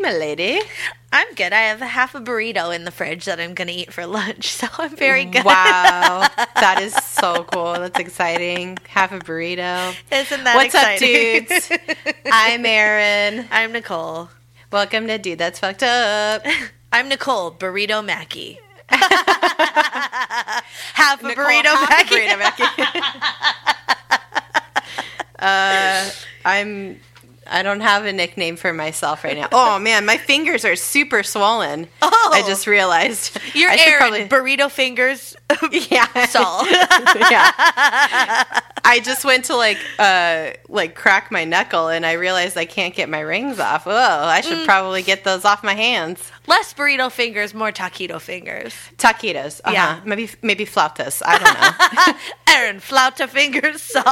you, my lady? I'm good. I have half a burrito in the fridge that I'm going to eat for lunch, so I'm very good. Wow. that is so cool. That's exciting. Half a burrito. Isn't that What's exciting? up, dudes? I'm Erin. I'm Nicole. Welcome to Dude That's Fucked Up. I'm Nicole, burrito Mackie. half a Nicole, burrito half a Mackie. burrito Mackie. uh, I'm. I don't have a nickname for myself right now. Oh man, my fingers are super swollen. Oh. I just realized. You're should burrito fingers. yeah. Saul. yeah. I just went to like uh like crack my knuckle and I realized I can't get my rings off. Oh, I Mm. should probably get those off my hands. Less burrito fingers, more taquito fingers. Taquitos. Uh-huh. Yeah. Maybe maybe flautas. I don't know. Erin, flauta fingers, Saul.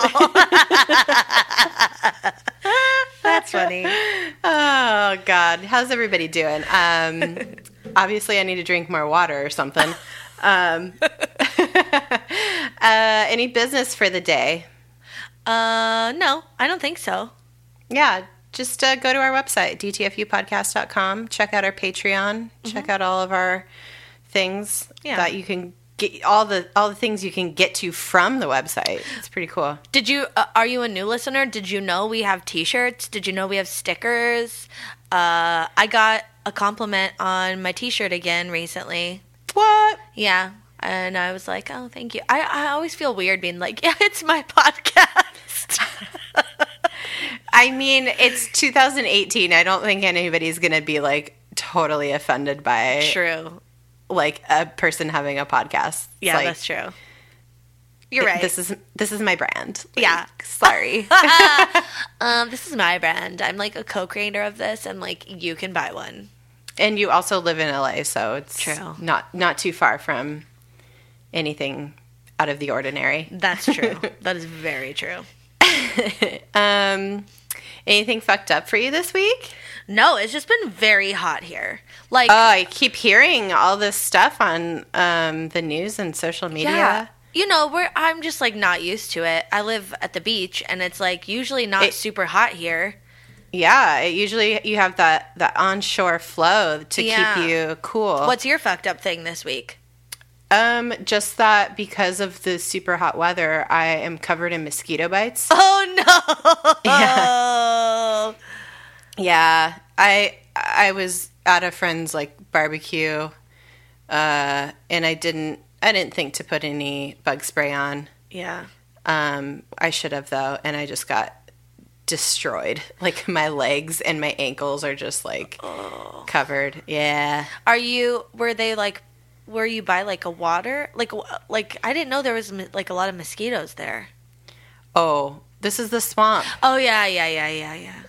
That's funny. oh god. How's everybody doing? Um obviously I need to drink more water or something. Um uh any business for the day? Uh, no, I don't think so. yeah, just uh, go to our website, dtfupodcast.com. Check out our Patreon. Check out all of our things Mm-hmm. Yeah. that you can get all the all the things you can get to from the website. It's pretty cool. Did you? Uh, are you a new listener? Did you know we have T-shirts? Did you know we have stickers? Uh, I got a compliment on my T-shirt again recently. What? Yeah, and I was like, "Oh, thank you." I I always feel weird being like, "Yeah, it's my podcast." I mean, it's 2018. I don't think anybody's going to be like totally offended by true. Like a person having a podcast. It's Yeah, like, that's true. You're right. This is this is my brand. Like, Yeah. Sorry. um, this is my brand. I'm like a co-creator of this, and like you can buy one. And you also live in LA, so it's True. not not too far from anything out of the ordinary. That's true. that is very true. Um, anything fucked up for you this week? No, it's just been very hot here. Like Oh, I keep hearing all this stuff on um, the news and social media. Yeah. You know, where I'm just like not used to it. I live at the beach and it's like usually not It- super hot here. Yeah, it usually you have that that onshore flow to Yeah. keep you cool. What's your fucked up thing this week? um just that because of the super hot weather, I am covered in mosquito bites. Oh no. Yeah. Yeah, I I was at a friend's like barbecue, uh, and I didn't I didn't think to put any bug spray on. Yeah. Um, I should have though, and I just got destroyed. Like my legs and my ankles are just like covered. Yeah. Are you were they like were you by like a water? Like like I didn't know there was like a lot of mosquitoes there. Oh, this is the swamp. Oh yeah, yeah, yeah, yeah, yeah.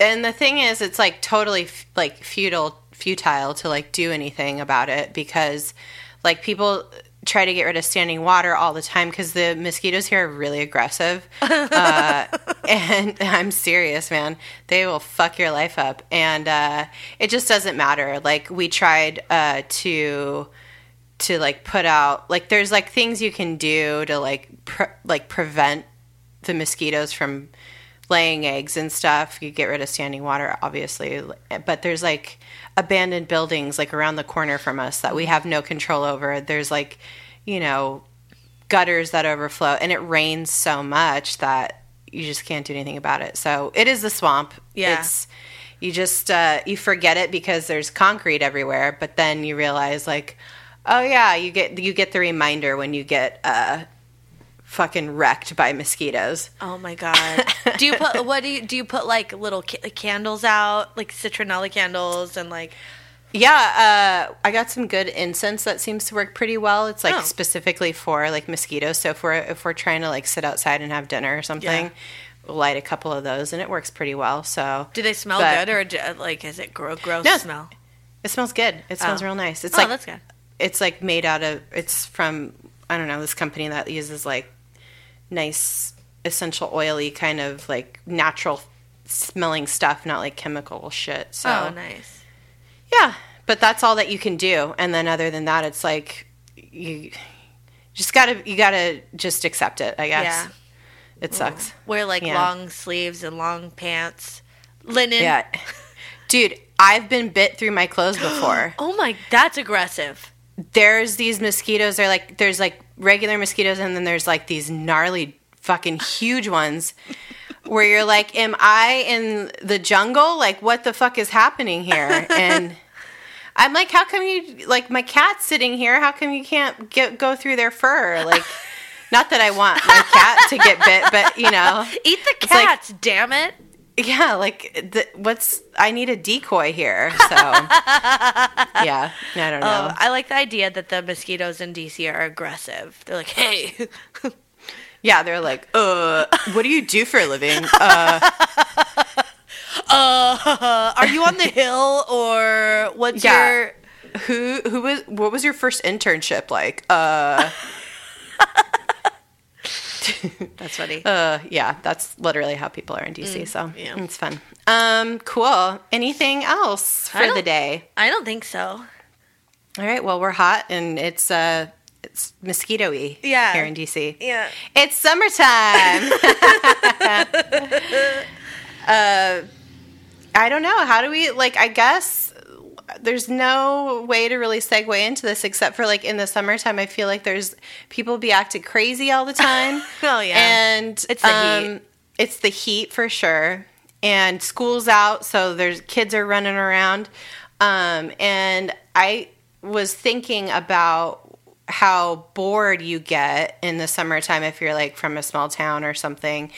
And the thing is it's like totally f- like futile futile to like do anything about it because like people try to get rid of standing water all the time because the mosquitoes here are really aggressive. Uh, and i'm serious man. They will fuck your life up. And uh, it just doesn't matter. Like we tried uh, to to like put out like there's like things you can do to like pre- like prevent the mosquitoes from laying eggs and stuff. You get rid of standing water, obviously, but there's like abandoned buildings like around the corner from us that we have no control over. There's like, you know, gutters that overflow, and it rains so much that you just can't do anything about it. So it is the swamp. Yeah. It's you just uh, you forget it because there's concrete everywhere, but then you realize like, oh yeah, you get you get the reminder when you get uh, fucking wrecked by mosquitoes. Oh my god. do you put what do you do you put like little ca- candles out, like citronella candles and like Yeah, uh, I got some good incense that seems to work pretty well. It's like Oh. specifically for like mosquitoes. So if we're if we're trying to like sit outside and have dinner or something, Yeah. we'll light a couple of those, and it works pretty well. So do they smell But- good or do, like is it gro- gross No. smell? it smells good. It smells Oh. real nice. It's oh, like that's good. it's like made out of. It's from I don't know this company that uses like nice essential oily kind of like natural smelling stuff, not like chemical shit. So oh, nice. Yeah, but that's all that you can do. And then other than that, it's like you just gotta you gotta just accept it. I guess. Yeah. It sucks. Wear like Yeah. long sleeves and long pants. Linen. Yeah. Dude, I've been bit through my clothes before. Oh my, that's aggressive. there's these mosquitoes. They're like there's like regular mosquitoes, and then there's like these gnarly, fucking huge ones. Where you're like, am I in the jungle? Like, what the fuck is happening here? And I'm like, how come you like my cat's sitting here? How come you can't get go through their fur? Like, not that I want my cat to get bit, but you know, Eat the It's like- cats, damn it. Yeah, like the, what's I need a decoy here. So yeah, I don't know. Oh, I like the idea that the mosquitoes in DC are aggressive. They're like, hey, Yeah, they're like, uh, what do you do for a living? Uh, uh, are you on the hill or what's Yeah. your. who who was what was your first internship like? Uh, That's funny. uh, yeah, that's literally how people are in DC. so Mm, yeah. it's fun. Um, cool. Anything else for the day? I don't think so. All right. Well, we're hot and it's uh it's mosquito-y Yeah. here in DC. Yeah. It's summertime. uh, I don't know. How do we like? I guess there's no way to really segue into this except for like in the summertime. I feel like there's people be acting crazy all the time. Oh, yeah. and It's the um, heat. It's the heat for sure. And school's out, so there's kids are running around. Um, and I was thinking about how bored you get in the summertime if you're like from a small town or something.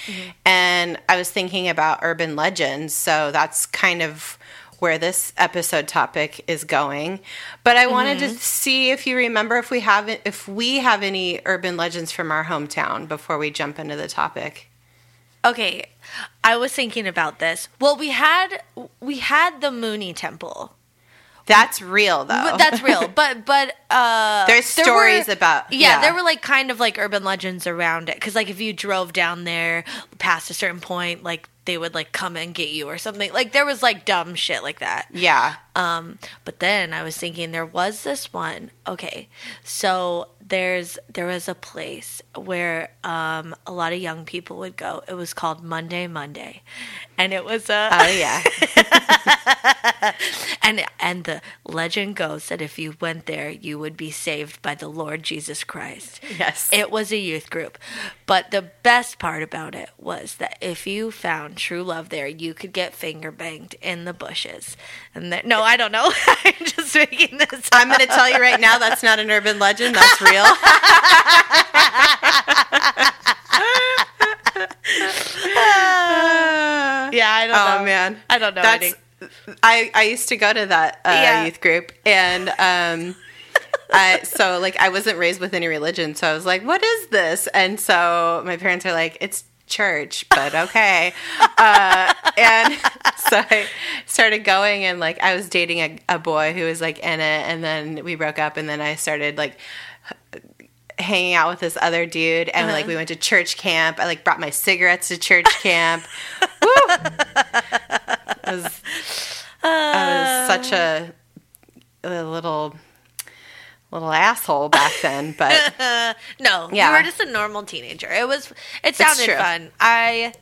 And I was thinking about urban legends, so that's kind of where this episode topic is going. But I wanted to mm-hmm. see if you remember if we have if we have any urban legends from our hometown before we jump into the topic. Okay. I was thinking about this. Well, we had we had the Mooney Temple. That's real though. But that's real. But but uh There's there stories were- about yeah, there were like kind of like urban legends around it because like if you drove down there past a certain point, like they would like come and get you or something. Like there was like dumb shit like that. yeah. Um, but then I was thinking there was this one. Okay, so there's there was a place where um, a lot of young people would go. It was called Monday Monday, and it was a Oh yeah. and and the legend goes that if you went there, you would be saved by the Lord Jesus Christ. yes. It was a youth group. But the best part about it was that if you found true love there, you could get finger banged in the bushes. And no, I don't know. I'm just making this up. I'm going to tell you right now that's not an urban legend. That's real. Yeah, I don't oh know. man, I don't know That's any. I I used to go to that uh, Yeah. youth group, and um, I so like I wasn't raised with any religion, so I was like, what is this? And so my parents are like, it's church, but okay. uh, and so I started going, and like I was dating a, a boy who was like in it, and then we broke up, and then I started like hanging out with this other dude and like we went to church camp i like brought my cigarettes to church camp Woo! I was, I was such a, a little little asshole back then but No, Yeah. you were just a normal teenager. It was. It sounded fun. I,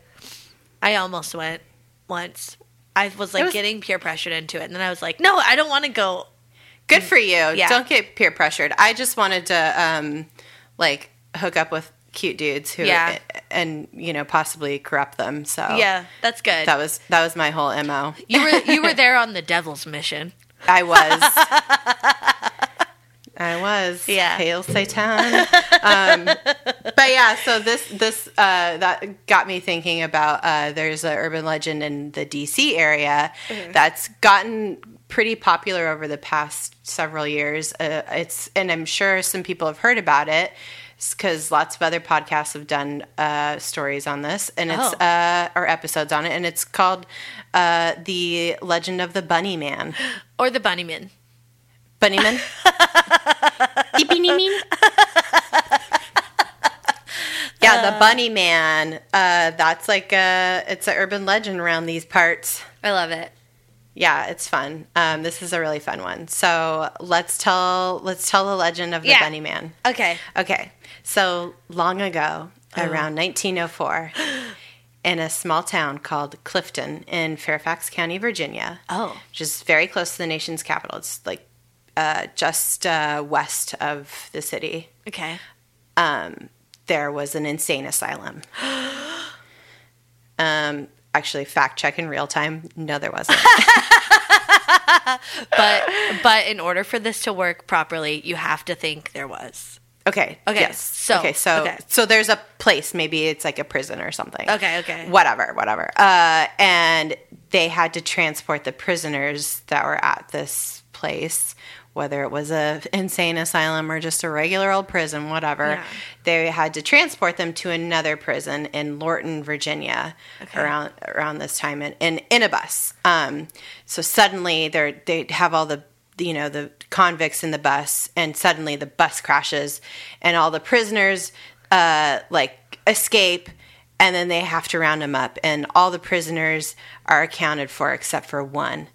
I almost went once. I was like was- getting peer pressured into it, and then I was like, no, I don't want to go. good for you Yeah. don't get peer pressured i just wanted to um like hook up with cute dudes who Yeah. and you know possibly corrupt them so Yeah, that's good. that was that was my whole mo you were you were there on the devil's mission. I was. I was. Yeah. Hail Satan. um, but yeah, so this this uh, that got me thinking about. Uh, there's an urban legend in the DC area that's gotten pretty popular over the past several years. Uh, it's and I'm sure some people have heard about it because lots of other podcasts have done uh, stories on this, and it's Oh. uh, or episodes on it, and it's called uh, the Legend of the Bunny Man. Or the bunnyman. Bunnyman. the Bunny Man. yeah, the Bunny Man. Uh, that's like a it's an urban legend around these parts. I love it. Yeah, it's fun. Um, this is a really fun one. So let's tell let's tell the legend of the Yeah. Bunny Man. Okay. Okay, so long ago around 1904 in a small town called Clifton in Fairfax County, Virginia. Oh. Which is very close to the nation's capital. It's like uh, just uh, west of the city. Okay. Um, there was an insane asylum. um, actually, fact check in real time. No, there wasn't. But but in order for this to work properly, you have to think there was. Okay. Okay, Yes. so- okay. So okay. so there's a place. Maybe it's like a prison or something. Okay, okay. Whatever. Whatever. Uh, and they had to transport the prisoners that were at this place, whether it was a insane asylum or just a regular old prison, whatever. Yeah. They had to transport them to another prison in Lorton, Virginia, Okay. around around this time, in in, in a bus. Um, so suddenly they they have all the you know the convicts in the bus, and suddenly the bus crashes, and all the prisoners uh, like escape. And then they have to round them up, and all the prisoners are accounted for except for one.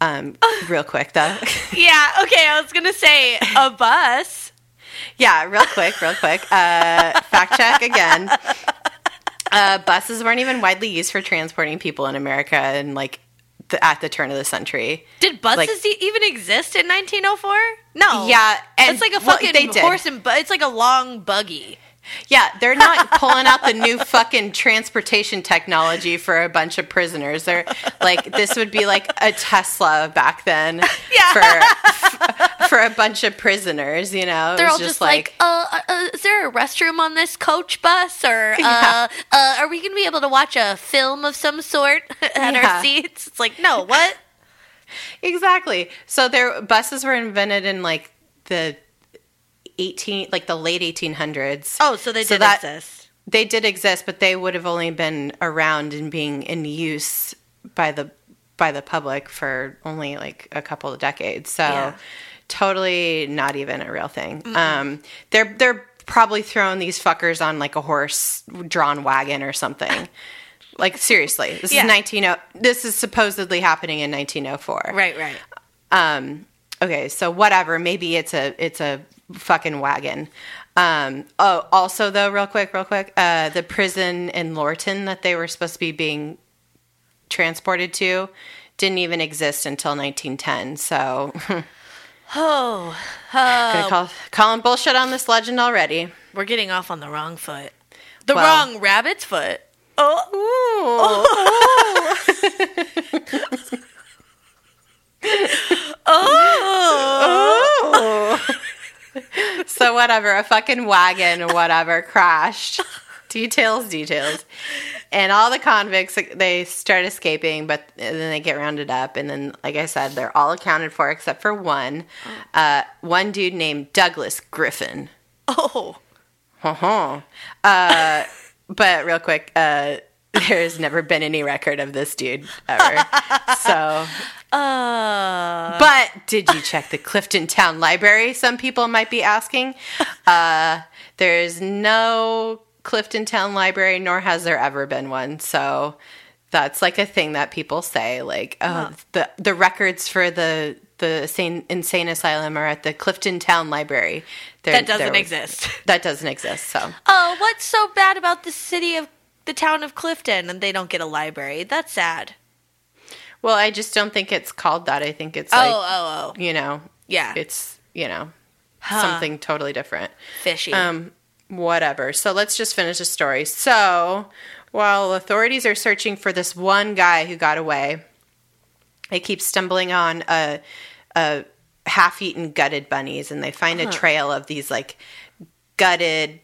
Um, real quick though, Yeah, okay, I was gonna say a bus. Yeah, real quick, real quick. Uh, fact check again. Uh, buses weren't even widely used for transporting people in America, and like the, at the turn of the century. Did buses Like- e- even exist in 1904? No. Yeah, and- it's like a well, fucking did. horse and bu- it's like a long buggy. Yeah, they're not pulling out the new fucking transportation technology for a bunch of prisoners. They're like this would be like a Tesla back then Yeah. for for a bunch of prisoners. You know, They're all just like, uh, uh, uh, is there a restroom on this coach bus? Or uh, Yeah. uh, are we going to be able to watch a film of some sort at Yeah. our seats? It's like, no, what? Exactly. So their buses were invented in like the 18 like the late 1800s. Oh, so they So did that- exist. They did exist, but they would have only been around and being in use by the by the public for only like a couple of decades. So Yeah. totally not even a real thing. Um they're they're probably throwing these fuckers on like a horse drawn wagon or something. like seriously. This Yeah. is 19 this is supposedly happening in 1904. Right, right. Um, okay, so whatever. Maybe it's a it's a fucking wagon. Um, oh, also though, real quick, real quick, uh, the prison in Lorton that they were supposed to be being transported to didn't even exist until 1910. So, Oh, gonna call calling bullshit on this legend already. we're getting off on the wrong foot. The Well- wrong rabbit's foot. Oh, Oh. so whatever, a fucking wagon or whatever crashed. details, details. And all the convicts they start escaping, but then they get rounded up. And then, like I said, they're all accounted for except for one. Uh, one dude named Douglas Griffin. oh. Uh-huh. Uh, but real quick, uh, there's never been any record of this dude ever. so Uh, But did you check the Clifton Town Library? Some people might be asking. Uh, there's no Clifton Town Library, nor has there ever been one. So that's like a thing that people say, like, oh, the the records for the the insane, insane asylum are at the Clifton Town Library. There- that doesn't was- exist. That doesn't exist. So Oh, what's so bad about the city of the town of Clifton and they don't get a library? That's sad. well, I just don't think it's called that. I think it's Oh, like oh, oh. you know, Yeah. it's you know Huh. something totally different. Fishy. Um, whatever. So let's just finish the story. So while authorities are searching for this one guy who got away, they keep stumbling on a, a half-eaten gutted bunnies, and they find a trail of these like gutted,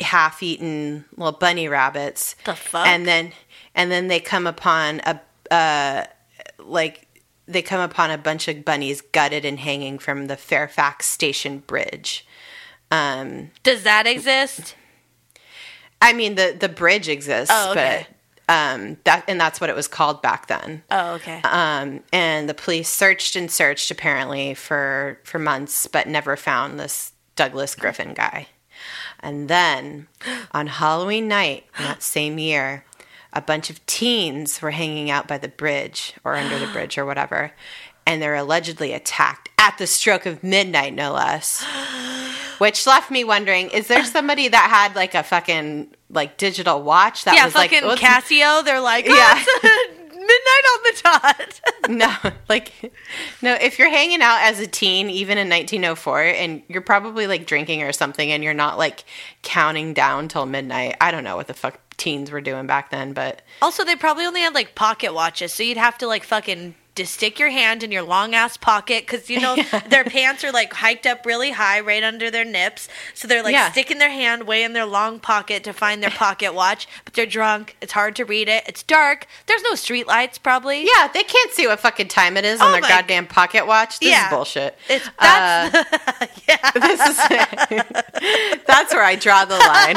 half-eaten little bunny rabbits. The fuck? And then and then they come upon a uh, like they come upon a bunch of bunnies gutted and hanging from the Fairfax Station Bridge. Um, Does that exist? I mean the the bridge exists, Oh, okay. but um, that and that's what it was called back then. Oh, okay. Um, and the police searched and searched apparently for for months, but never found this Douglas Griffin guy. And then on Halloween night in that same year, a bunch of teens were hanging out by the bridge or under the bridge or whatever, and they're allegedly attacked at the stroke of midnight, no less. which left me wondering: Is there somebody that had like a fucking like digital watch that yeah, was like fucking "Oh, Casio. They're like, oh, Yeah. Midnight on the dot. No, like, no. If you're hanging out as a teen, even in 1904, and you're probably like drinking or something, and you're not like counting down till midnight. I don't know what the fuck teens were doing back then, but also, they probably only had like pocket watches, so you'd have to like fucking just stick your hand in your long ass pocket because you know their pants are like hiked up really high right under their nips, so they're like Yeah. sticking their hand way in their long pocket to find their pocket watch. But they're drunk. It's hard to read it. It's dark. There's no street lights, probably. yeah, they can't see what fucking time it is on Oh their my- goddamn pocket watch. This Yeah. is bullshit. It's Uh, that's yeah. this is that's where I draw the line.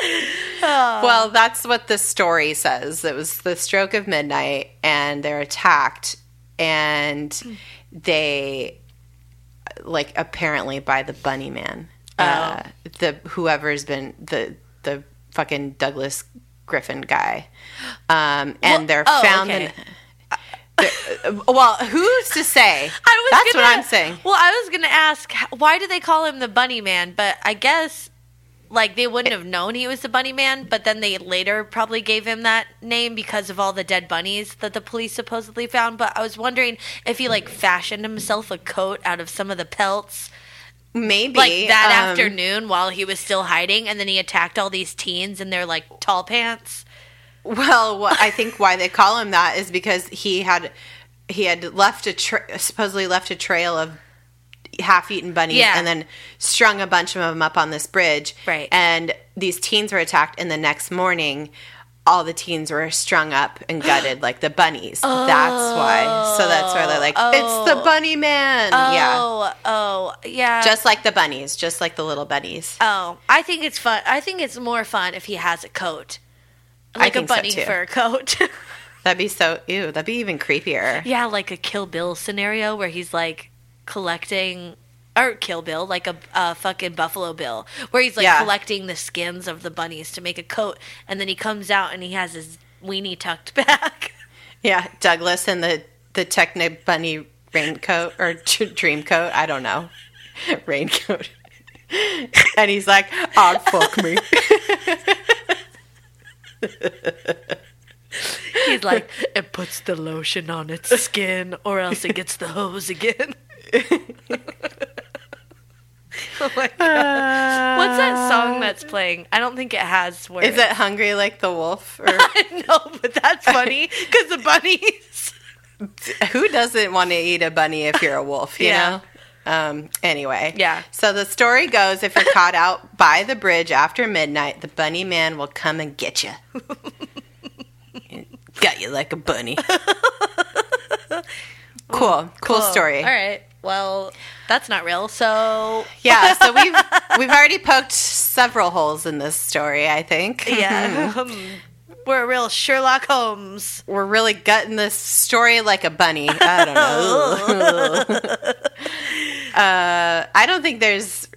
Well, that's what the story says. It was the stroke of midnight, and they're attacked, and they like apparently by the Bunny Man, uh, the whoever's been the the fucking Douglas Griffin guy, um, and Well, they're oh, found okay. in. they're- well, who's to say? I was That's gonna, what I'm saying. Well, I was gonna ask why do they call him the Bunny Man, but I guess like they wouldn't have known he was the Bunny Man, but then they later probably gave him that name because of all the dead bunnies that the police supposedly found. But I was wondering if he like fashioned himself a coat out of some of the pelts Maybe like that um, afternoon while he was still hiding, and then he attacked all these teens in their like tall pants. Well, I think why they call him that is because he had he had left a tra- supposedly left a trail of half-eaten bunnies Yeah. and then strung a bunch of them up on this bridge. Right. And these teens were attacked, and the next morning, all the teens were strung up and gutted like the bunnies. That's why. So that's why they're like, it's the oh. bunny man. yeah. Oh, oh, yeah. Just like the bunnies, just like the little bunnies. Oh, I think it's fun. I think it's more fun if he has a coat, like a so, bunny too. fur coat. That'd be so ew. That'd be even creepier. yeah, like a Kill Bill scenario where he's like collecting, or Kill Bill, like a, a fucking Buffalo Bill, where he's like Yeah. collecting the skins of the bunnies to make a coat, and then he comes out and he has his weenie tucked back. Yeah, Douglas and the the Techno Bunny raincoat or t- dream coat. I don't know, raincoat. and he's like, "Oh fuck me." He's like, it puts the lotion on its skin, or else it gets the hose again. Oh my god. What's that song that's playing? I don't think it has words. Is it hungry like the wolf? Or no, but that's funny because the bunnies. who doesn't want to eat a bunny if you're a wolf? You Yeah. know. Um. Anyway. Yeah. So the story goes: if you're caught out by the bridge after midnight, the bunny man will come and get you. Got you like a bunny. cool. Cool story. All right. Well, that's not real. So Yeah, so we've we've already poked several holes in this story, I think. yeah, we're a real Sherlock Holmes. We're really gutting this story like a bunny. I don't know. uh, I don't think there's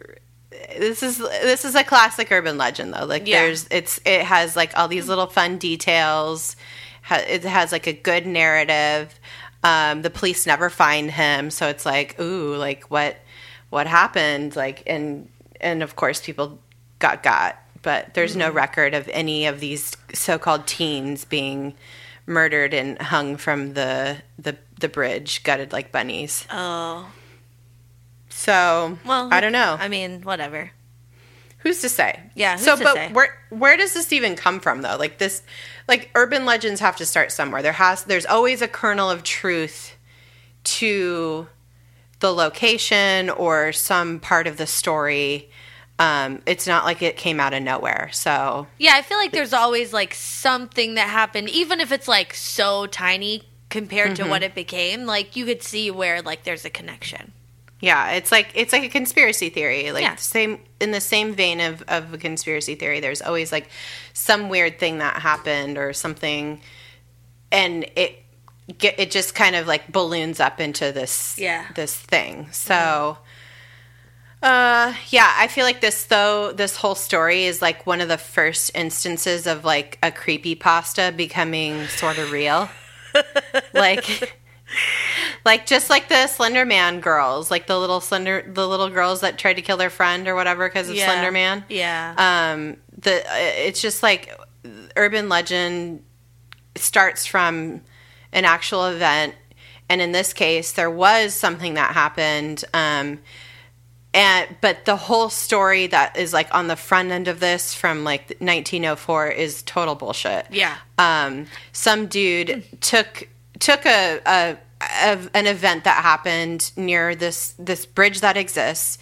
this is this is a classic urban legend though. Like Yeah. there's it's it has like all these little fun details. Ha- It has like a good narrative. Um, the police never find him, so it's like, ooh, like what what happened? Like and and of course people got got, but there's no record of any of these so-called teens being murdered and hung from the the the bridge, gutted like bunnies. Oh, So well, I don't know. I mean, whatever. Who's to say? Yeah, who's so, but say? where where does this even come from though? Like this, like urban legends have to start somewhere. There has there's always a kernel of truth to the location or some part of the story. Um, it's not like it came out of nowhere. So Yeah, I feel like there's always like something that happened, even if it's like so tiny compared to what it became. Like you could see where like there's a connection. Yeah, it's like it's like a conspiracy theory. Like Yeah. same in the same vein of of a conspiracy theory. There's always like some weird thing that happened or something, and it get it just kind of like balloons up into this Yeah. this thing. So. Uh yeah, I feel like this though this whole story is like one of the first instances of like a creepy pasta becoming sort of real. like like just like the Slender Man girls, like the little slender, the little girls that tried to kill their friend or whatever because of Yeah. Slender Man. Yeah. Um, the it's just like urban legend starts from an actual event, and in this case, there was something that happened. Um, and but the whole story that is like on the front end of this from like 1904 is total bullshit yeah. um, some dude took took a, a, a an event that happened near this this bridge that exists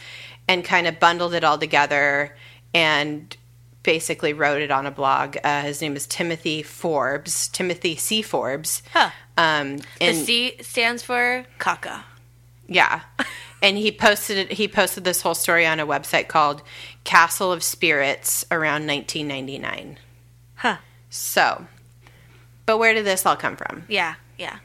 and kind of bundled it all together and basically wrote it on a blog. Uh, his name is Timothy Forbes, Timothy C. Forbes. Huh. Um, The C stands for caca. yeah. And he posted it, he posted this whole story on a website called Castle of Spirits around 1999. Huh. So, but where did this all come from? Yeah. Yeah.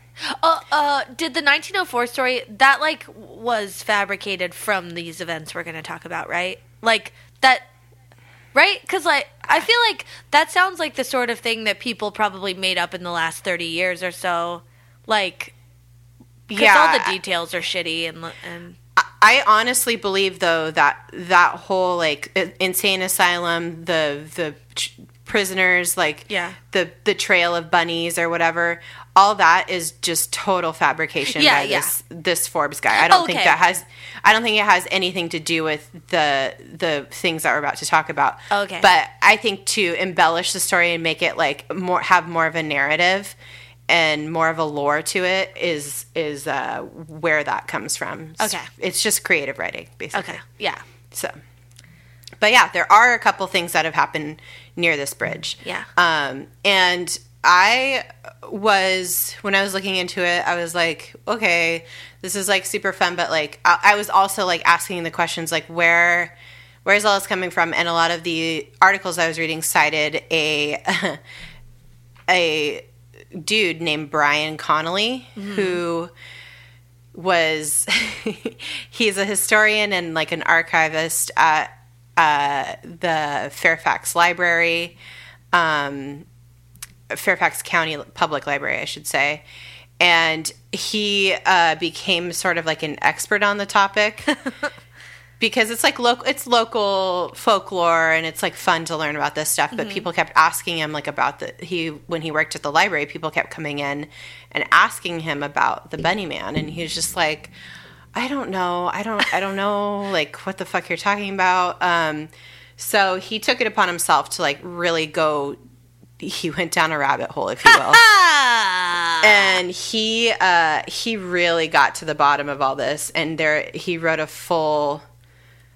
Uh, uh, did the 1904 story that like was fabricated from these events we're going to talk about, right? Like that, right? Because like I feel like that sounds like the sort of thing that people probably made up in the last 30 years or so. Like, because all the details are shitty and and I honestly believe though that that whole like insane asylum, the the prisoners, like Yeah. the the trail of bunnies or whatever, all that is just total fabrication Yeah, by yeah. this this Forbes guy. I don't think Okay. that has I don't think it has anything to do with the the things that we're about to talk about. Okay. But I think to embellish the story and make it like more have more of a narrative and more of a lore to it is is uh, where that comes from. It's- Okay. It's just creative writing, basically. okay, yeah, So, but yeah, there are a couple things that have happened near this bridge. Yeah. Um, and I was when I was looking into it, I was like, okay, this is like super fun, but like I, I was also like asking the questions like where where's all this coming from? And a lot of the articles I was reading cited a a dude named Brian Conley who was he's a historian and like an archivist at uh, the Fairfax Library, um, Fairfax County Public Library, I should say. And he uh, became sort of like an expert on the topic because it's like local, it's local folklore and it's like fun to learn about this stuff. But people kept asking him like about the he when he worked at the library, people kept coming in and asking him about the Bunny Man, and he was just like, I don't know, I don't, I don't know, like what the fuck you're talking about. Um, so he took it upon himself to like really go. He went down a rabbit hole, if you will and he uh he really got to the bottom of all this and there he wrote a full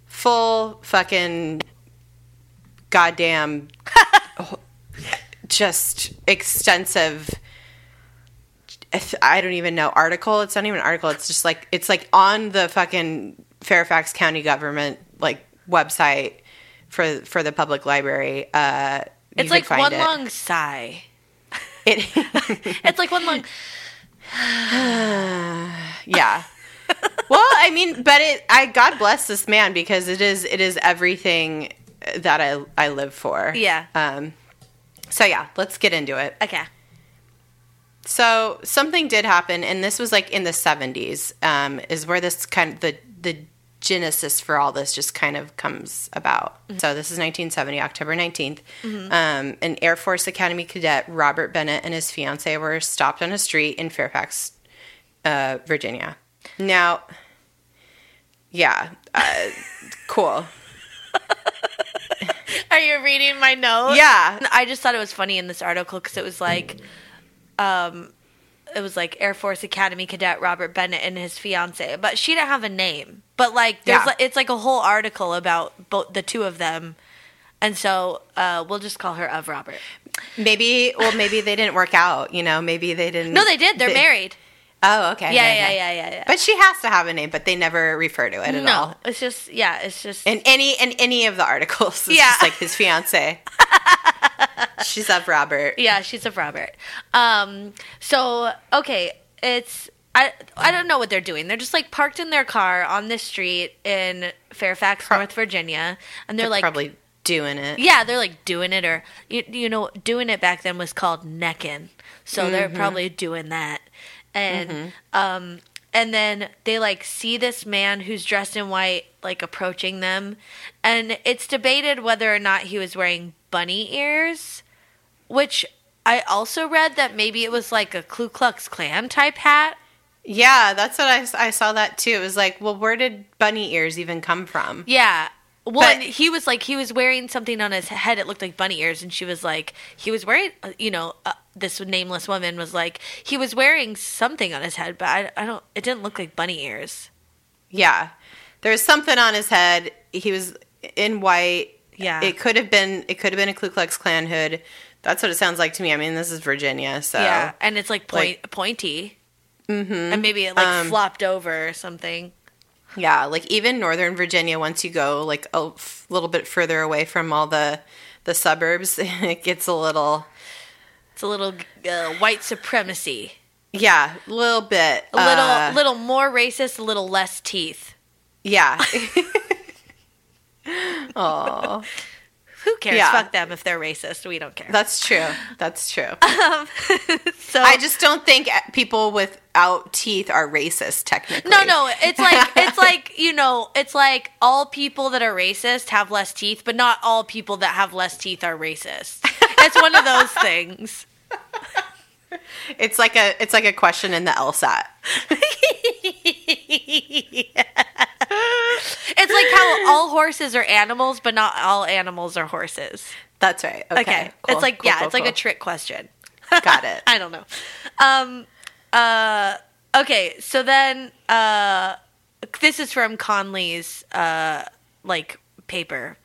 full fucking goddamn just extensive I don't even know article it's not even an article it's just like it's like on the fucking Fairfax County government like website for for the public library uh you it's like one it. long sigh. it It's like one long. Yeah. well, I mean, but it I God bless this man because it is it is everything that I I live for. Yeah. Um so yeah, let's get into it. Okay. So something did happen and this was like in the 70s um is where this kind of the the genesis for all this just kind of comes about. So this is 1970, October 19th. Um, an Air Force Academy cadet, Robert Bennett, and his fiancee were stopped on a street in Fairfax, uh, Virginia. Now, yeah, uh, cool. Are you reading my notes? Yeah, I just thought it was funny in this article because it was like, um, it was like Air Force Academy cadet Robert Bennett and his fiance, but she didn't have a name. But like, there's Yeah. like, it's like a whole article about both the two of them, and so uh, we'll just call her of Robert. maybe. Well, maybe they didn't work out. You know, maybe they didn't. No, they did. They're they- married. Oh, okay. Yeah, yeah, yeah, yeah, yeah. But she has to have a name, but they never refer to it at no, all. it's just yeah, it's just In any in any of the articles, it's Yeah. just like his fiance. She's of Robert. Yeah, she's of Robert. Um, so okay, it's I I don't know what they're doing. They're just like parked in their car on this street in Fairfax, Pro- North Virginia, and they're, They're like, probably doing it. yeah, they're like doing it, or you you know, doing it back then was called necking. So they're Mm-hmm. probably doing that, and um, and then they like see this man who's dressed in white like approaching them and it's debated whether or not he was wearing bunny ears which i also read that maybe it was like a ku klux klan type hat Yeah, that's what I, I saw that too. It was like, well, where did bunny ears even come from? yeah well But- and he was like he was wearing something on his head it looked like bunny ears and she was like he was wearing you know uh, this nameless woman was like he was wearing something on his head but I, I don't it didn't look like bunny ears Yeah. There was something on his head. He was in white. Yeah. It could have been it could have been a Ku Klux Klan hood. That's what it sounds like to me. I mean, this is Virginia, so Yeah, and it's like point like- pointy. Mm-hmm. And maybe it like Um, flopped over or something. Yeah, like even Northern Virginia, once you go like a f- little bit further away from all the the suburbs, it gets a little It's a little uh, white supremacy. yeah, a little bit A little uh, little more racist, a little less teeth. yeah. Oh, Who cares? Yeah. Fuck them if they're racist. We don't care. that's true. That's true. Um, so I just don't think people without teeth are racist. Technically, No, no, it's like it's like, you know, it's like all people that are racist have less teeth, but not all people that have less teeth are racist. It's one of those things. It's like a it's like a question in the LSAT. It's like how all horses are animals, but not all animals are horses. That's right. Okay. Okay. cool, it's like cool, yeah, cool, it's like a trick question. Got it. I don't know. Um uh okay, so then uh this is from Conley's uh like paper.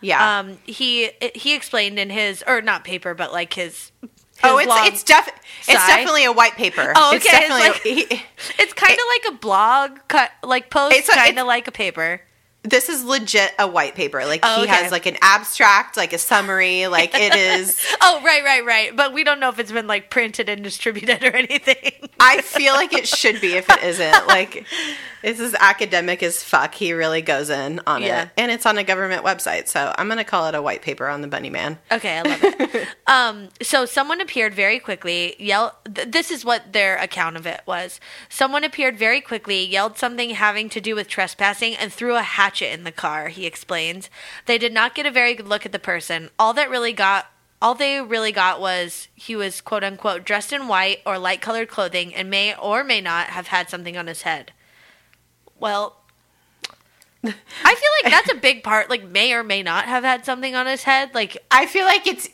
Yeah. Um he he explained in his or not paper but like his, his oh, it's it's def it's definitely a white paper. Oh, It's okay, it's definitely like- It's kind of like a blog cut like post It's kind of like a paper. this is legit a white paper. Like Oh, he okay. has like an abstract, like a summary. Like it is. Oh, right, right, right. But we don't know if it's been like printed and distributed or anything. I feel like it should be if it isn't. Like this is academic as fuck. He really goes in on Yeah. it, and it's on a government website. So I'm gonna call it a white paper on the Bunny Man. Okay, I love it. um, so someone appeared very quickly. Yell. Th- this is what their account of it was. Someone appeared very quickly, yelled something having to do with trespassing, and threw a hatchet in the car. He explains. They did not get a very good look at the person. All that really got. All they really got was he was quote unquote dressed in white or light colored clothing and may or may not have had something on his head. Well, I feel like that's a big part. Like, may or may not have had something on his head. Like, I feel like it's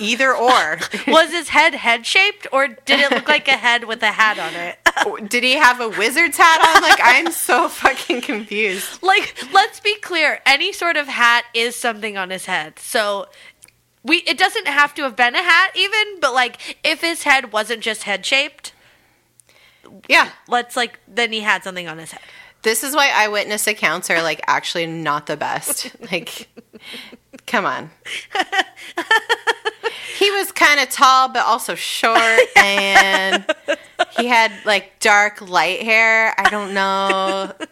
either or. was his head head shaped or did it look like a head with a hat on it? Oh, did he have a wizard's hat on? Like I'm so fucking confused. like, let's be clear. Any sort of hat is something on his head. So we it doesn't have to have been a hat even, but like if his head wasn't just head shaped, Yeah. let's like then he had something on his head. This is why eyewitness accounts are like actually not the best. Like, come on. He was kind of tall, but also short, and he had like dark light hair. I don't know.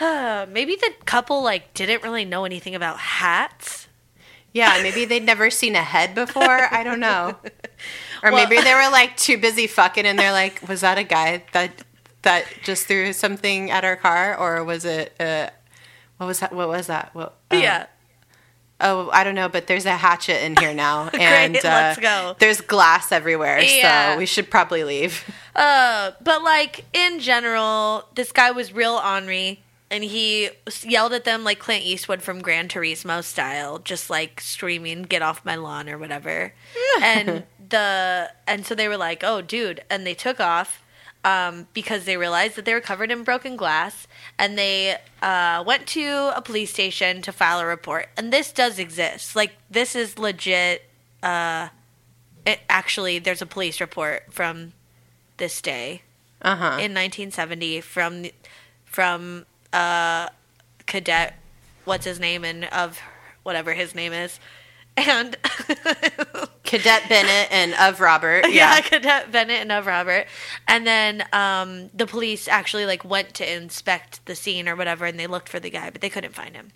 Uh, maybe the couple like didn't really know anything about hats. Yeah, maybe they'd never seen a head before. I don't know. Or Well- maybe they were like too busy fucking, and they're like, "Was that a guy that that just threw something at our car, or was it? Uh, what was that? What was that? What, uh, yeah. Oh, I don't know, but there's a hatchet in here now, and uh, let's go. There's glass everywhere, Yeah. so we should probably leave. Uh, but like in general, this guy was real ornery, and he yelled at them like Clint Eastwood from Gran Torino style, just like screaming, "Get off my lawn" or whatever. and the and so they were like, "Oh, dude," and they took off. Um, because they realized that they were covered in broken glass, and they uh, went to a police station to file a report. And this does exist. Like this is legit. Uh, it, actually, there's a police report from this day Uh huh. in 1970 from from uh cadet what's his name and of whatever his name is and Cadet Bennett and of Robert. yeah Yeah. cadet bennett and of robert and then um the police actually like went to inspect the scene or whatever and they looked for the guy but they couldn't find him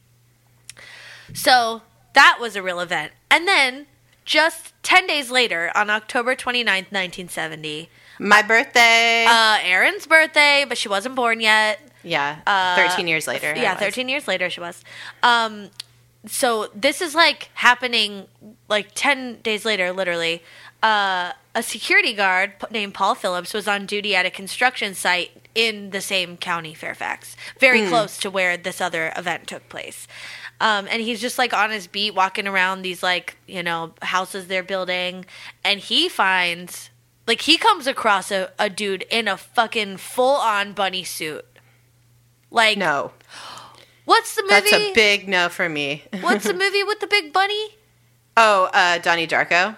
so that was a real event and then just 10 days later, on October 29th, 1970, My birthday. uh, Erin's birthday, but she wasn't born yet. yeah. uh, 13 years later. Yeah, 13 years later she was. Um, so this is like happening like 10 days later, literally. Uh, a security guard named Paul Phillips was on duty at a construction site in the same county, Fairfax, very Hmm. close to where this other event took place. Um, and he's just like on his beat, walking around these like you know houses they're building, and he finds like he comes across a, a dude in a fucking full on bunny suit. Like No. What's the movie? That's a big no for me. What's the movie with the big bunny? oh, uh, Donnie Darko.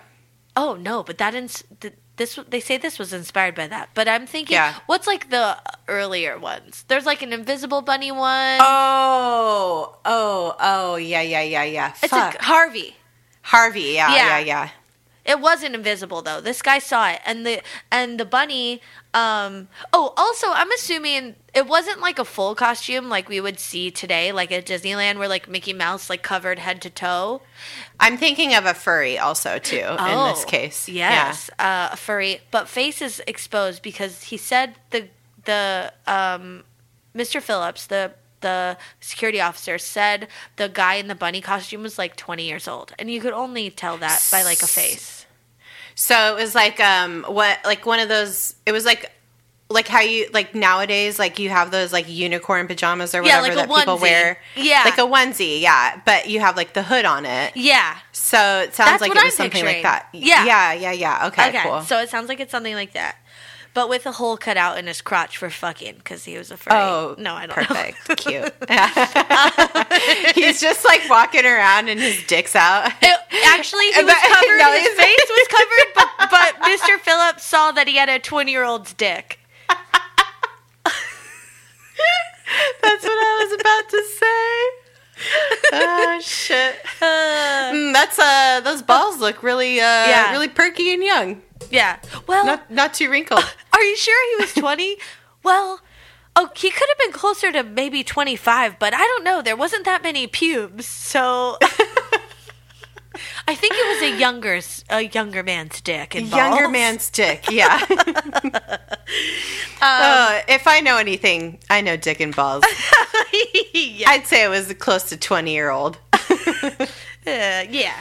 Oh no, but that ins- th- this they say this was inspired by that. But I'm thinking, Yeah. what's like the earlier ones? There's like an Invisible Bunny one. Oh, oh, oh, yeah, yeah, yeah, yeah. it's Fuck. like Harvey. Harvey, yeah, Yeah. yeah, yeah. It wasn't invisible though. This guy saw it, and the and the bunny. Um. Oh, also, I'm assuming it wasn't like a full costume like we would see today, like at Disneyland, where like Mickey Mouse like covered head to toe. I'm thinking of a furry also too in this Oh, case. Yes, uh, a furry, but face is exposed because he said the the um, Mr. Phillips, the the security officer, said the guy in the bunny costume was like 20 years old, and you could only tell that by like a face. So it was like um what like one of those it was like like how you like nowadays like you have those like unicorn pajamas or Yeah, whatever like a that people wear. Yeah. Like a onesie, yeah. But you have like the hood on it. Yeah. So it sounds That's like it I'm was something picturing. like that. Yeah. Yeah, yeah, yeah. Okay, Okay, cool. so it sounds like it's something like that. But with a hole cut out in his crotch for fucking, because he was a furry. Oh, no, I don't know. perfect. Cute. He's just like walking around and his dick's out. It- actually, he was covered. no, his face was covered, but, but Mr. Phillips saw that he had a twenty-year-old's dick. That's what I was about to say. Oh shit. Uh, Mm, that's uh those balls look really uh Yeah. really perky and young. Yeah. Well, Not not too wrinkled. are you sure he was twenty? well, oh, he could have been closer to maybe twenty-five, but I don't know. There wasn't that many pubes, so. I think it was a younger, a younger man's dick. And Younger man's dick, yeah. Um, Uh, if I know anything, I know dick and balls. yeah. I'd say it was close to twenty year old. Uh, yeah.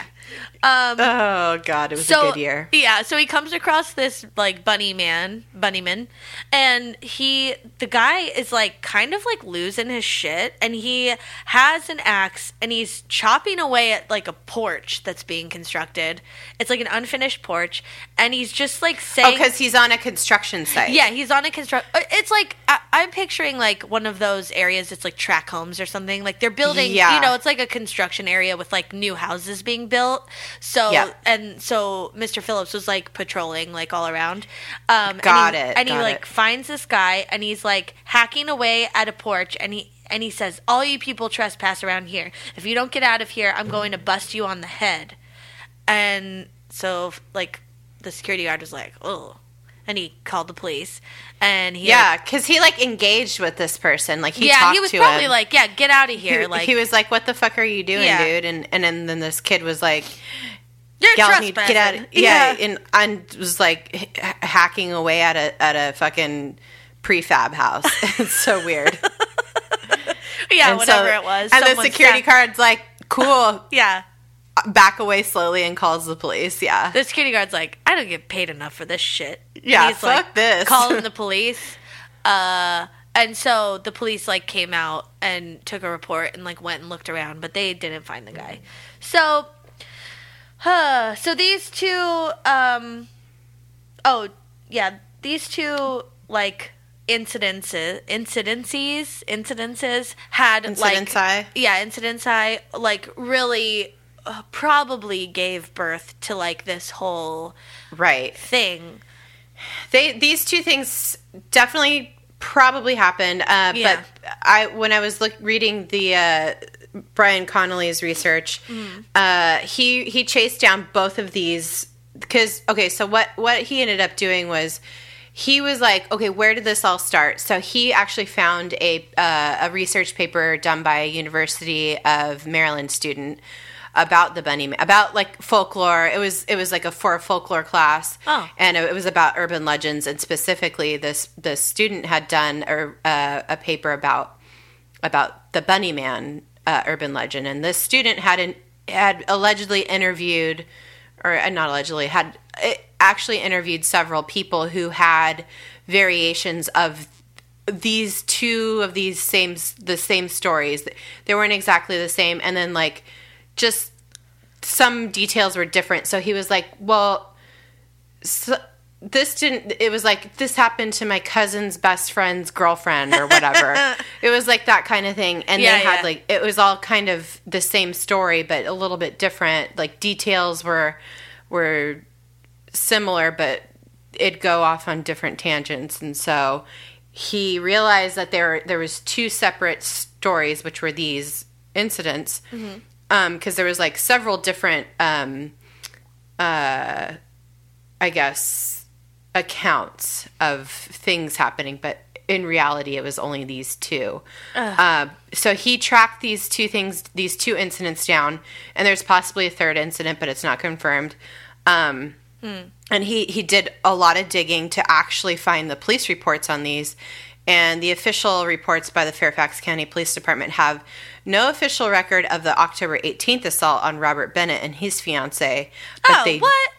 Um, Oh god, it was so a good year. yeah, so he comes across this like bunny man, bunnyman, and he the guy is like kind of like losing his shit, and he has an axe and he's chopping away at like a porch that's being constructed. It's like an unfinished porch, and he's just like saying, Oh, because he's on a construction site. yeah, he's on a construct. uh, It's like I, I'm picturing like one of those areas. It's like track homes or something. Like they're building. Yeah. You know, it's like a construction area with like new houses being built. So Yeah. and so Mr. Phillips was like patrolling like all around. Um, Got and he, it, And he got like it. finds this guy and he's like hacking away at a porch and he. And he says, "All you people trespass around here. If you don't get out of here, I'm going to bust you on the head." And so, like, the security guard was like, "Oh," and he called the police. And he, Yeah, because he like engaged with this person. Like he yeah, he was probably him. like, "Yeah, get out of here!" he, like, he was like, "What the fuck are you doing, Yeah. dude?" And and then, then this kid was like, "You're "Y'all need get out!" Yeah, and and was like h- hacking away at a at a fucking prefab house. it's so weird. yeah, And whatever so- it was. And the security guard's like, "Cool." Yeah, Back away slowly and calls the police. Yeah. the security guard's like, "I don't get paid enough for this shit." And Yeah, he's, fuck like, this. Calling the police. Uh, and so the police like came out and took a report and like went and looked around, but they didn't find the guy. So, huh, so these two, um, oh yeah, these two like incidences, incidences, incidences had like I. yeah, incidents I like really uh, probably gave birth to like this whole Right. thing. They these two things definitely probably happened. Uh, Yeah. But I when I was look, reading the uh, Brian Connolly's research, Mm-hmm. uh, he he chased down both of these because okay, so what what he ended up doing was. He was like, okay, where did this all start? So he actually found a uh, a research paper done by a University of Maryland student about the bunny man, about like folklore. It was it was like a for a folklore class, Oh. and it was about urban legends. And specifically, this the student had done a uh, a paper about about the bunny man uh, urban legend, and this student had an, had allegedly interviewed, or uh, not allegedly had uh, actually interviewed several people who had variations of these two of these same the same stories. They weren't exactly the same, and then like just some details were different. So he was like, "Well, so this didn't it was like this happened to my cousin's best friend's girlfriend or whatever. It was like that kind of thing. And Yeah, they had yeah. like it was all kind of the same story but a little bit different. Like details were were similar but it'd go off on different tangents. And so he realized that there there was two separate stories which were these incidents mm-hmm. Because there was like several different um uh I guess, accounts of things happening, but in reality, it was only these two. Uh, so he tracked these two things, these two incidents down, and there's possibly a third incident, but it's not confirmed. Um, And he, he did a lot of digging to actually find the police reports on these. And the official reports by the Fairfax County Police Department have no official record of the October 18th assault on Robert Bennett and his fiance. But oh, they what?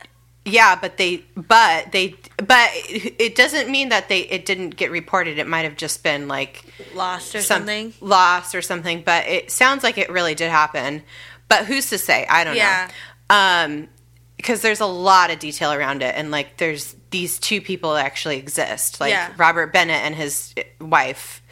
yeah, but they, but they, but it doesn't mean that they it didn't get reported. It might have just been like Lost or some something? lost or something. But it sounds like it really did happen. But who's to say? I don't Yeah. know. Um, because there's a lot of detail around it, and like there's these two people that actually exist. Like Yeah. Robert Bennett and his wife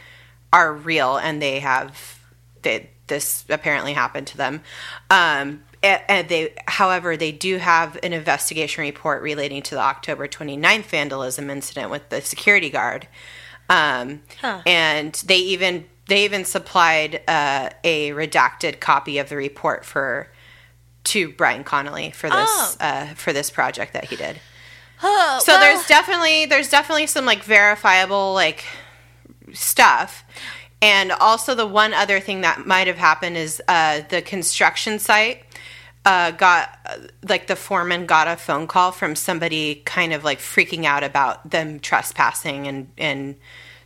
are real, and they have they, this apparently happened to them. Um, and they, however, they do have an investigation report relating to the October 29th vandalism incident with the security guard. Um, Huh. And they even they even supplied uh, a redacted copy of the report for to Brian Connolly for this Oh. uh, for this project that he did. Oh, So well, there's definitely there's definitely some like verifiable like stuff. And also the one other thing that might have happened is uh, the construction site uh, got like the foreman got a phone call from somebody kind of like freaking out about them trespassing and and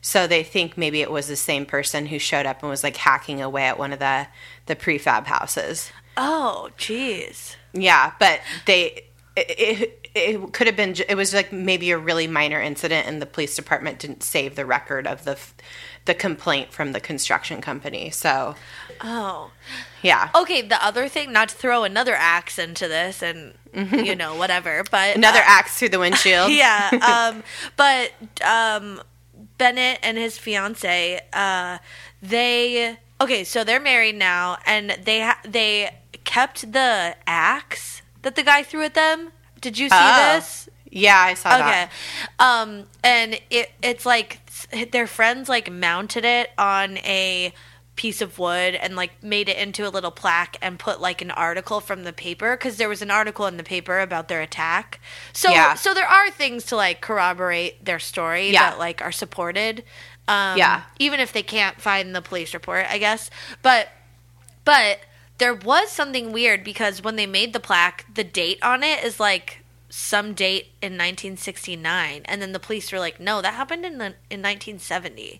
so they think maybe it was the same person who showed up and was like hacking away at one of the the prefab houses. Oh, jeez. Yeah, but they it, it, it could have been it was like maybe a really minor incident and the police department didn't save the record of the the complaint from the construction company. So, Oh. yeah. Okay, the other thing, not to throw another axe into this and, you know, whatever, but. Another uh, axe through the windshield. yeah. Um, but um, Bennett and his fiance, uh, they okay, so they're married now, and they ha- they kept the axe that the guy threw at them. Did you see Oh. this? Yeah, I saw Okay. that. Okay, um, and it it's like their friends like mounted it on a piece of wood and like made it into a little plaque and put like an article from the paper because there was an article in the paper about their attack. So Yeah. so there are things to like corroborate their story Yeah. that like are supported. Um, Yeah. Even if they can't find the police report, I guess. But but there was something weird because when they made the plaque, the date on it is like some date in 1969, and then the police were like, "No, that happened in the, in 1970."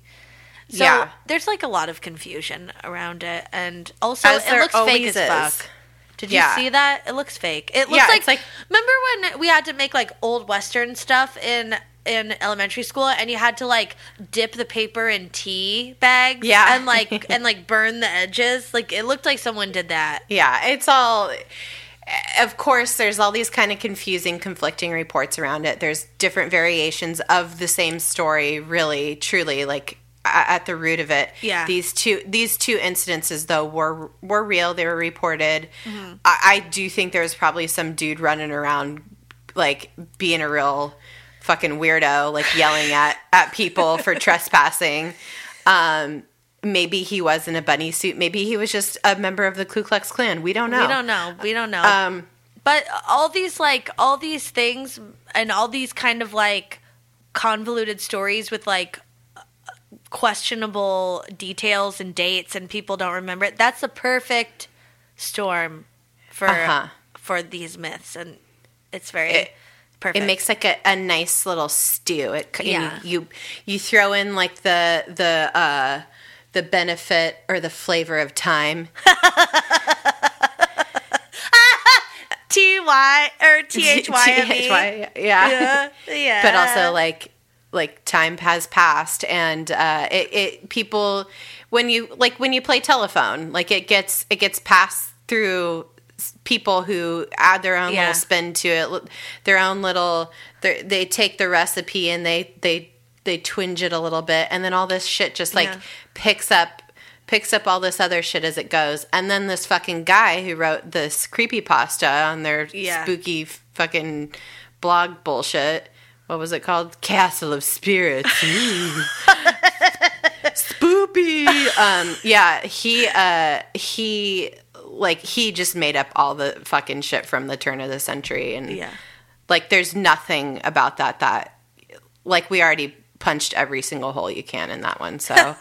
So Yeah. there's like a lot of confusion around it, and also As it looks fake as is. fuck. Did you Yeah. see that? It looks fake. It looks Yeah, like, like- remember when we had to make like old western stuff in in elementary school and you had to like dip the paper in tea bags Yeah. and like and like burn the edges like it looked like someone did that Yeah, it's all. Of course, there's all these kind of confusing, conflicting reports around it. There's different variations of the same story. Really, truly, like at the root of it. Yeah. These two these two incidences though were were real. They were reported. Mm-hmm. I, I do think there was probably some dude running around, like being a real fucking weirdo, like yelling at at people for trespassing. Um, maybe he was in a bunny suit. Maybe he was just a member of the Ku Klux Klan. We don't know. we don't know we don't know Um, but all these like all these things and all these kind of like convoluted stories with like questionable details and dates and people don't remember it that's the perfect storm for Uh-huh. for these myths, and it's very It- perfect. It makes like a, a nice little stew. It Yeah. you, you you throw in like the the uh the benefit or the flavor of time. T Y or T H Y M E. T-H-Y, yeah. Yeah, yeah. But also like like time has passed and uh it, it people when you like when you play telephone, like it gets it gets passed through people who add their own Yeah. little spin to it, their own little they take the recipe and they they they twinge it a little bit and then all this shit just like Yeah. picks up picks up all this other shit as it goes and then this fucking guy who wrote this creepy pasta on their Yeah. spooky fucking blog bullshit what was it called castle of spirits spoopy um yeah he uh he like he just made up all the fucking shit from the turn of the century and yeah. like there's nothing about that that like we already punched every single hole you can in that one so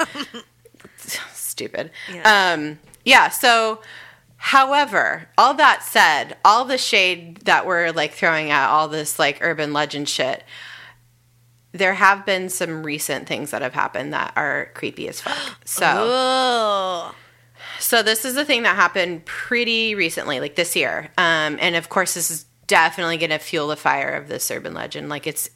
stupid Yeah. um yeah so however all that said all the shade that we're like throwing at all this like urban legend shit there have been some recent things that have happened that are creepy as fuck so so this is a thing that happened pretty recently, like this year. Um, and of course, this is definitely going to fuel the fire of this urban legend. Like it's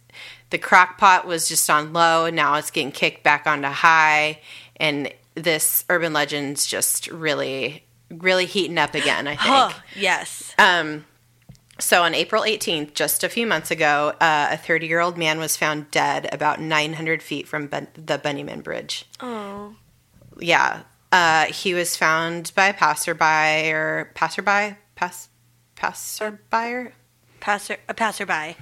the crock pot was just on low, and now it's getting kicked back onto high, and this urban legend's just really, really heating up again. I think. Oh, yes. Um, so on April 18th, just a few months ago, uh, a 30 year old man was found dead about 900 feet from ben- the Bunnyman Bridge Oh. yeah, uh, he was found by a passerby or passerby, pass, passerby. Passer a passerby.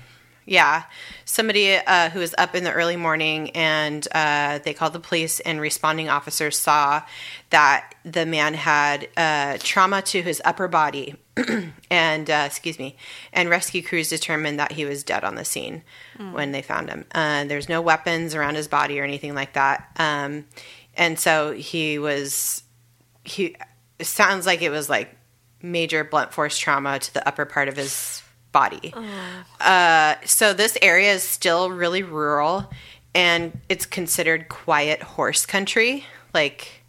Yeah, somebody uh, who was up in the early morning, and uh, they called the police. And responding officers saw that the man had uh, trauma to his upper body, and uh, excuse me, and rescue crews determined that he was dead on the scene when they found him. Uh, there's no weapons around his body or anything like that, um, and so he was. He it sounds like it was like major blunt force trauma to the upper part of his body. Uh, so this area is still really rural and it's considered quiet horse country. Like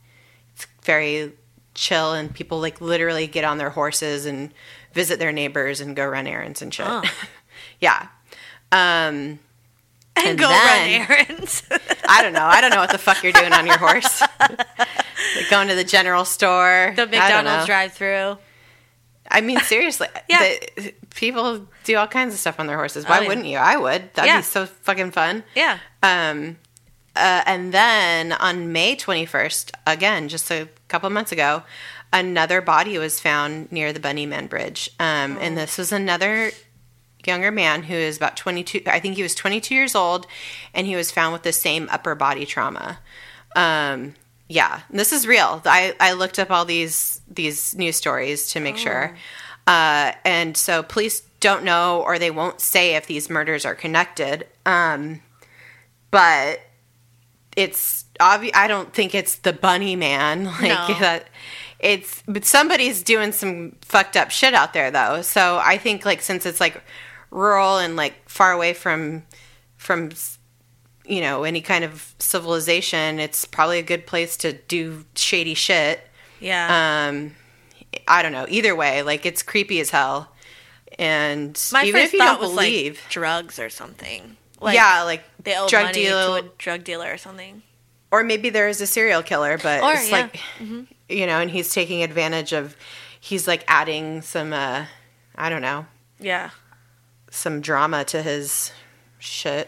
it's very chill and people like literally get on their horses and visit their neighbors and go run errands and shit. Oh. yeah. Um And, And go then- run errands. I don't know. I don't know what the fuck you're doing on your horse. like going to the general store. the McDonald's drive through. I mean, seriously, Yeah. the- people do all kinds of stuff on their horses. Why Oh, yeah. wouldn't you? I would. That'd Yeah. be so fucking fun. Yeah. Um, uh, and then on May 21st, again, just a couple months ago, another body was found near the Bunnyman Bridge. Um, And this was another younger man who is about 22, I think he was 22 years old, and he was found with the same upper body trauma. Um, yeah, this is real. I, I looked up all these these news stories to make sure. Uh, and so police don't know or they won't say if these murders are connected. Um, but it's obvious. I don't think it's the bunny man. Like No. that. It's but somebody's doing some fucked up shit out there though. So I think like since it's like rural and like far away from from you know any kind of civilization, it's probably a good place to do shady shit. Yeah. Um, I don't know. Either way, like it's creepy as hell. And My even first if you thought don't was believe, like drugs or something. Like yeah, like they owe drug money deal, to a drug dealer or something. or maybe there is a serial killer, but Or, it's yeah. Mm-hmm. like you know, and he's taking advantage of. He's like adding some, uh I don't know, Yeah. some drama to his shit.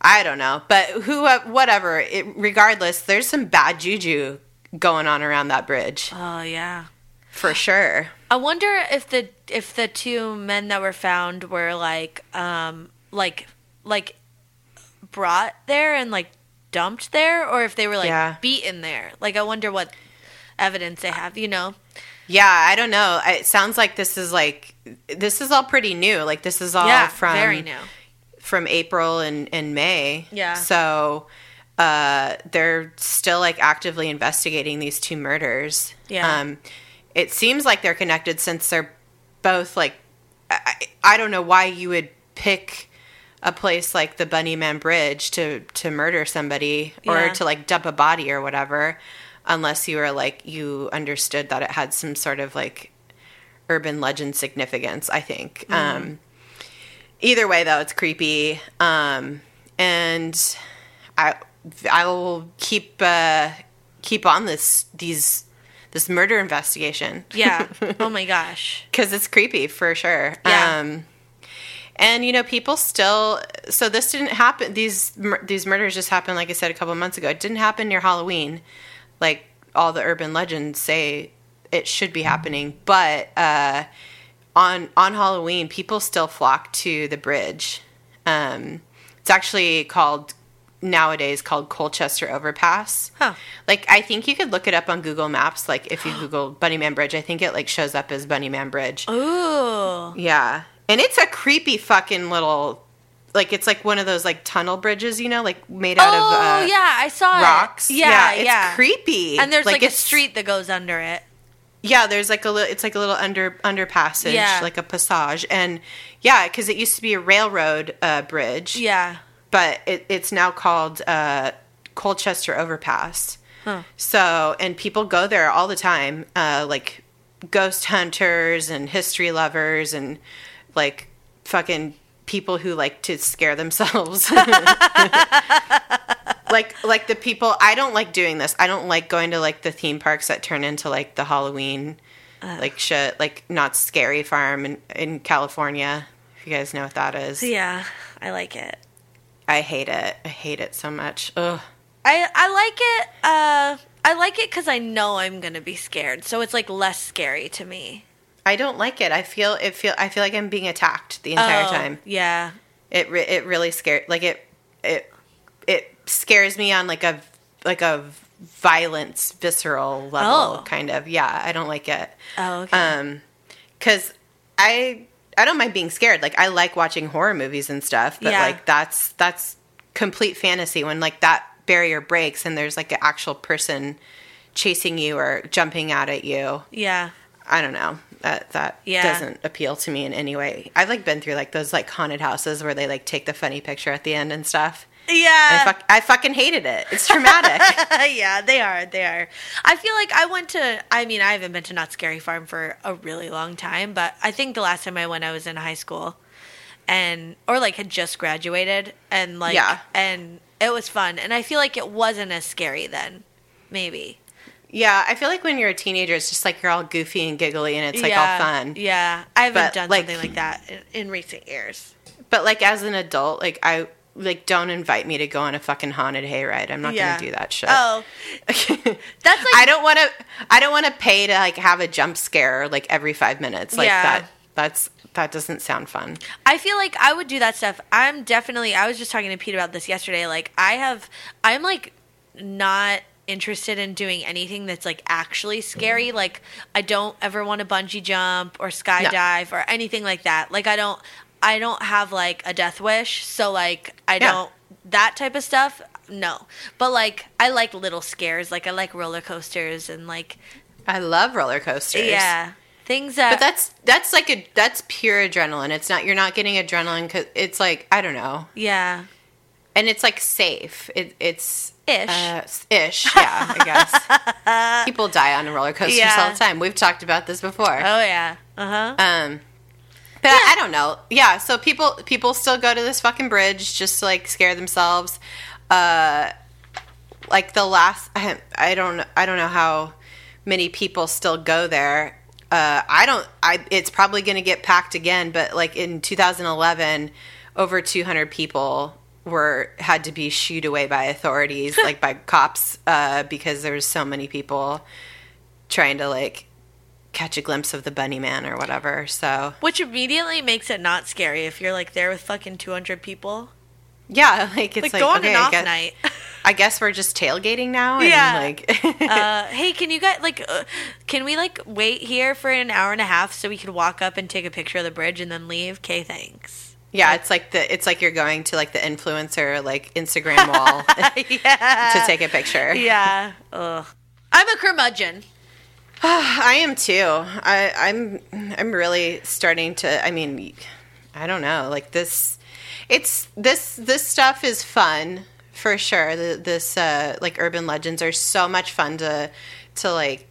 I don't know, but who, uh, whatever. It, regardless, there's some bad juju going on around that bridge Oh yeah. For sure. I wonder if the if the two men that were found were like um like like brought there and like dumped there or if they were like Yeah. beaten there. Like I wonder what evidence they have, you know. Yeah, I don't know. It sounds like this is like this is all pretty new. Like this is all yeah, from very new. from April and, and May. Yeah. So uh, they're still like actively investigating these two murders. Yeah. Um, it seems like they're connected since they're both like I, I don't know why you would pick a place like the Bunnyman Bridge to to murder somebody or Yeah. to like dump a body or whatever, unless you were like you understood that it had some sort of like urban legend significance. I think. Um, either way, though, it's creepy, um, and I I will keep uh, keep on this these this murder investigation. Yeah. oh my gosh. because it's creepy for sure. Yeah. Um, and you know, people still. So this didn't happen. These these murders just happened, like I said, a couple months ago. It didn't happen near Halloween, like all the urban legends say it should be happening. But uh, on on Halloween, people still flock to the bridge. Um, it's actually called nowadays called Colchester Overpass. Huh. Like I think you could look it up on Google Maps. Like if you Google Bunnyman Bridge, I think it like shows up as Bunnyman Bridge. Ooh. Yeah. And it's a creepy fucking little like it's like one of those like tunnel bridges, you know, like made out oh of uh, yeah, I saw rocks. it. Yeah, it's yeah. creepy. And there's like, a street that goes under it. Yeah, there's like a little it's like a little under underpassage, Yeah. like a passage. And yeah, cuz it used to be a railroad uh bridge, Yeah. But it, it's now called uh Colchester Overpass. Huh. So, and people go there all the time, uh, like ghost hunters and history lovers and like fucking people who like to scare themselves. like like the people I don't like doing this. I don't like going to like the theme parks that turn into like the Halloween like shit, like Knott's Scary Farm in, in California. If you guys know what that is. Yeah, I like it. I hate it. I hate it so much. Ugh. I I like it. Uh, I like it because I know I'm gonna be scared, so it's like less scary to me. I don't like it. I feel it feel I feel like I'm being attacked the entire Oh, time. Yeah. It re- it really scared like it it it scares me on like a like a violence visceral level Oh. kind of. Yeah, I don't like it. Oh, okay. Um cuz I I don't mind being scared. Like I like watching horror movies and stuff, but Yeah. like that's that's complete fantasy when like that barrier breaks and there's like an actual person chasing you or jumping out at you. yeah. I don't know. That that Yeah. doesn't appeal to me in any way. I've like been through like those like haunted houses where they like take the funny picture at the end and stuff. And I, Yeah. fuck, I fucking hated it. It's traumatic. yeah, they are. They are. I feel like I went to. I mean, I haven't been to Knott's Scary Farm for a really long time, but I think the last time I went, I was in high school, and or like had just graduated, and like Yeah. and it was fun, and I feel like it wasn't as scary then, maybe. yeah, I feel like when you're a teenager, it's just like you're all goofy and giggly and it's like yeah, all fun. Yeah, I haven't But, done like- something like that in, in recent years. But like as an adult, like I like don't invite me to go on a fucking haunted hayride. I'm not Yeah. gonna do that shit. Oh, that's like I don't want to. I don't want to pay to like have a jump scare like every five minutes. Like Yeah. that. That's that doesn't sound fun. I feel like I would do that stuff. I'm definitely. I was just talking to Pete about this yesterday. Like I have, I'm like not interested in doing anything that's like actually scary. Like I don't ever want to bungee jump or skydive or anything like that. Like I don't. I don't have like a death wish, so like I Yeah. don't that type of stuff. No, but like I like little scares. Like I like roller coasters and like I love roller coasters. yeah things that. But that's that's like a that's pure adrenaline. It's not you're not getting adrenaline because it's like I don't know, yeah and it's like safe. It, it's Ish. uh, ish. Yeah, I guess people die on roller coasters Yeah. all the time. We've talked about this before. oh yeah uh huh Um, but I, I don't know. Yeah, so people people still go to this fucking bridge just to like scare themselves. Uh, like the last, I, I don't I don't know how many people still go there. Uh, I don't. I it's probably going to get packed again. But like in 2011, over 200 people were had to be shooed away by authorities, like by cops, uh, because there was so many people trying to like catch a glimpse of the bunny man or whatever. So Which immediately makes it not scary if you're like there with fucking 200 people. yeah, like it's Like, like, go on okay, I off guess, night. I guess we're just tailgating now. And Yeah. like uh, hey, can you guys like, uh, can we like wait here for an hour and a half so we could walk up and take a picture of the bridge and then leave? Okay, thanks. yeah, it's like the it's like you're going to like the influencer like Instagram wall yeah. to take a picture. Yeah. Ugh. I'm a curmudgeon. I am too. I, I'm I'm really starting to. I mean, I don't know. Like this, it's this this stuff is fun for sure. The, this uh, like urban legends are so much fun to to like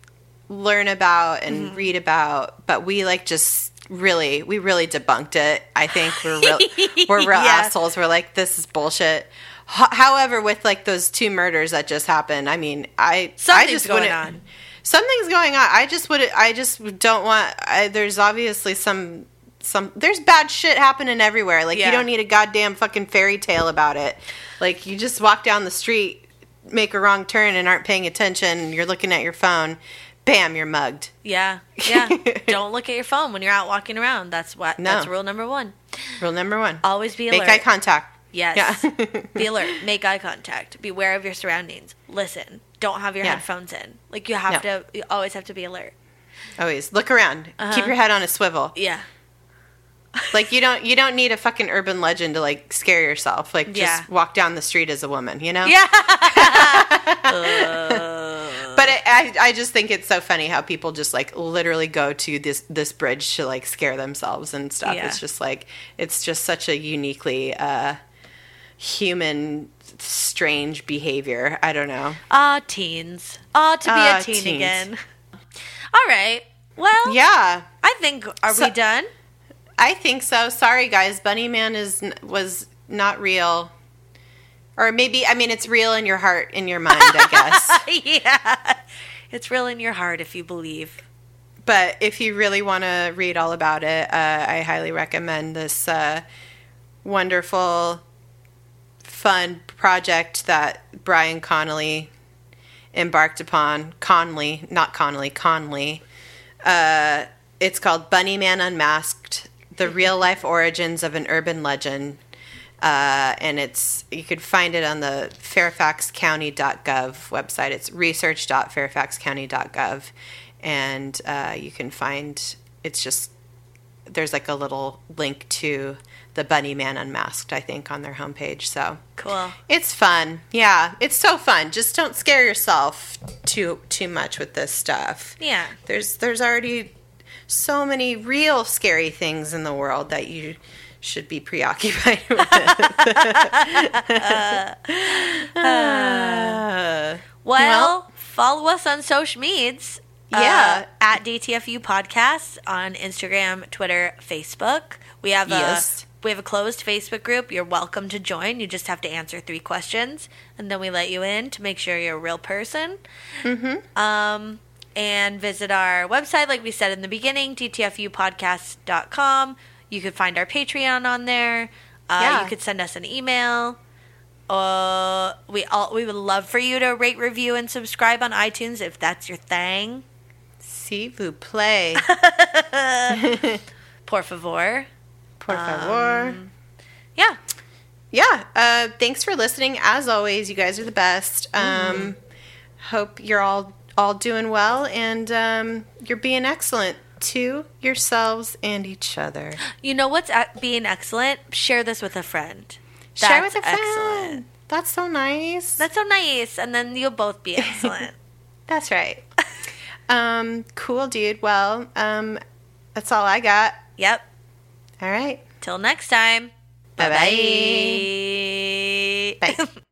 learn about and read about. But we like just really we really debunked it. I think we're real we're real Yeah. assholes. We're like this is bullshit. H- However, with like those two murders that just happened, I mean, I I Something's just going on. Something's going on. I just would. I just don't want. I, there's obviously some. Some there's bad shit happening everywhere. Like Yeah. you don't need a goddamn fucking fairy tale about it. Like you just walk down the street, make a wrong turn, and aren't paying attention. You're looking at your phone. Bam, you're mugged. Yeah, yeah. Don't look at your phone when you're out walking around. That's what. No. That's rule number one. Rule number one. Always be alert. Make eye contact. Yes. Yeah. be alert. Make eye contact. Beware of your surroundings. Listen. Don't have your Yeah. headphones in. Like you have No. to. You always have to be alert. Always look around. Uh-huh. Keep your head on a swivel. Yeah. Like you don't you don't need a fucking urban legend to like scare yourself. Like just Yeah. walk down the street as a woman. You know. Yeah. But I, I, I just think it's so funny how people just like literally go to this this bridge to like scare themselves and stuff. Yeah. It's just like it's just such a uniquely uh, human, strange behavior. I don't know. Ah, teens. Ah, to be Ah, a teen teens. again. All right. Well, Yeah, I think are So- we done? I think so. Sorry, guys. Bunny Man is was not real, or maybe I mean it's real in your heart, in your mind, I guess. yeah. It's real in your heart if you believe. but if you really want to read all about it, uh, I highly recommend this uh, wonderful, fun project that Brian Connolly embarked upon. Conley, not Connolly, Conley. Uh, it's called Bunny Man Unmasked: The Real Life Origins of an Urban Legend. Uh, and it's you could find it on the fairfaxcounty.gov website. It's research.fairfaxcounty.gov, and uh, you can find it's just there's like a little link to the Bunny Man Unmasked, I think, on their homepage. So Cool. it's fun. Yeah, it's so fun. Just don't scare yourself too too much with this stuff. Yeah. There's there's already so many real scary things in the world that you should be preoccupied with. Uh, Well, Well- follow us on social medias. Yeah. uh, at DTFU Podcast on Instagram, Twitter, Facebook. We have Yes. a we have a closed Facebook group. You're welcome to join. You just have to answer three questions, and then we let you in to make sure you're a real person. Mm-hmm. Um, and visit our website, like we said in the beginning, dtfupodcast.com. You could find our Patreon on there. Uh, Yeah. You could send us an email. Uh, we all we would love for you to rate, review, and subscribe on iTunes if that's your thing. S'il vous plaît. Por favor. Por favor. Yeah. yeah uh, thanks for listening as always you guys are the best um, hope you're all all doing well and um, you're being excellent to yourselves and each other You know what's being excellent? Share this with a friend. share with a friend excellent. that's so nice That's so nice, and then you'll both be excellent. that's right um, cool dude well um, that's all i got yep. all right Till next time. Bye-bye. Bye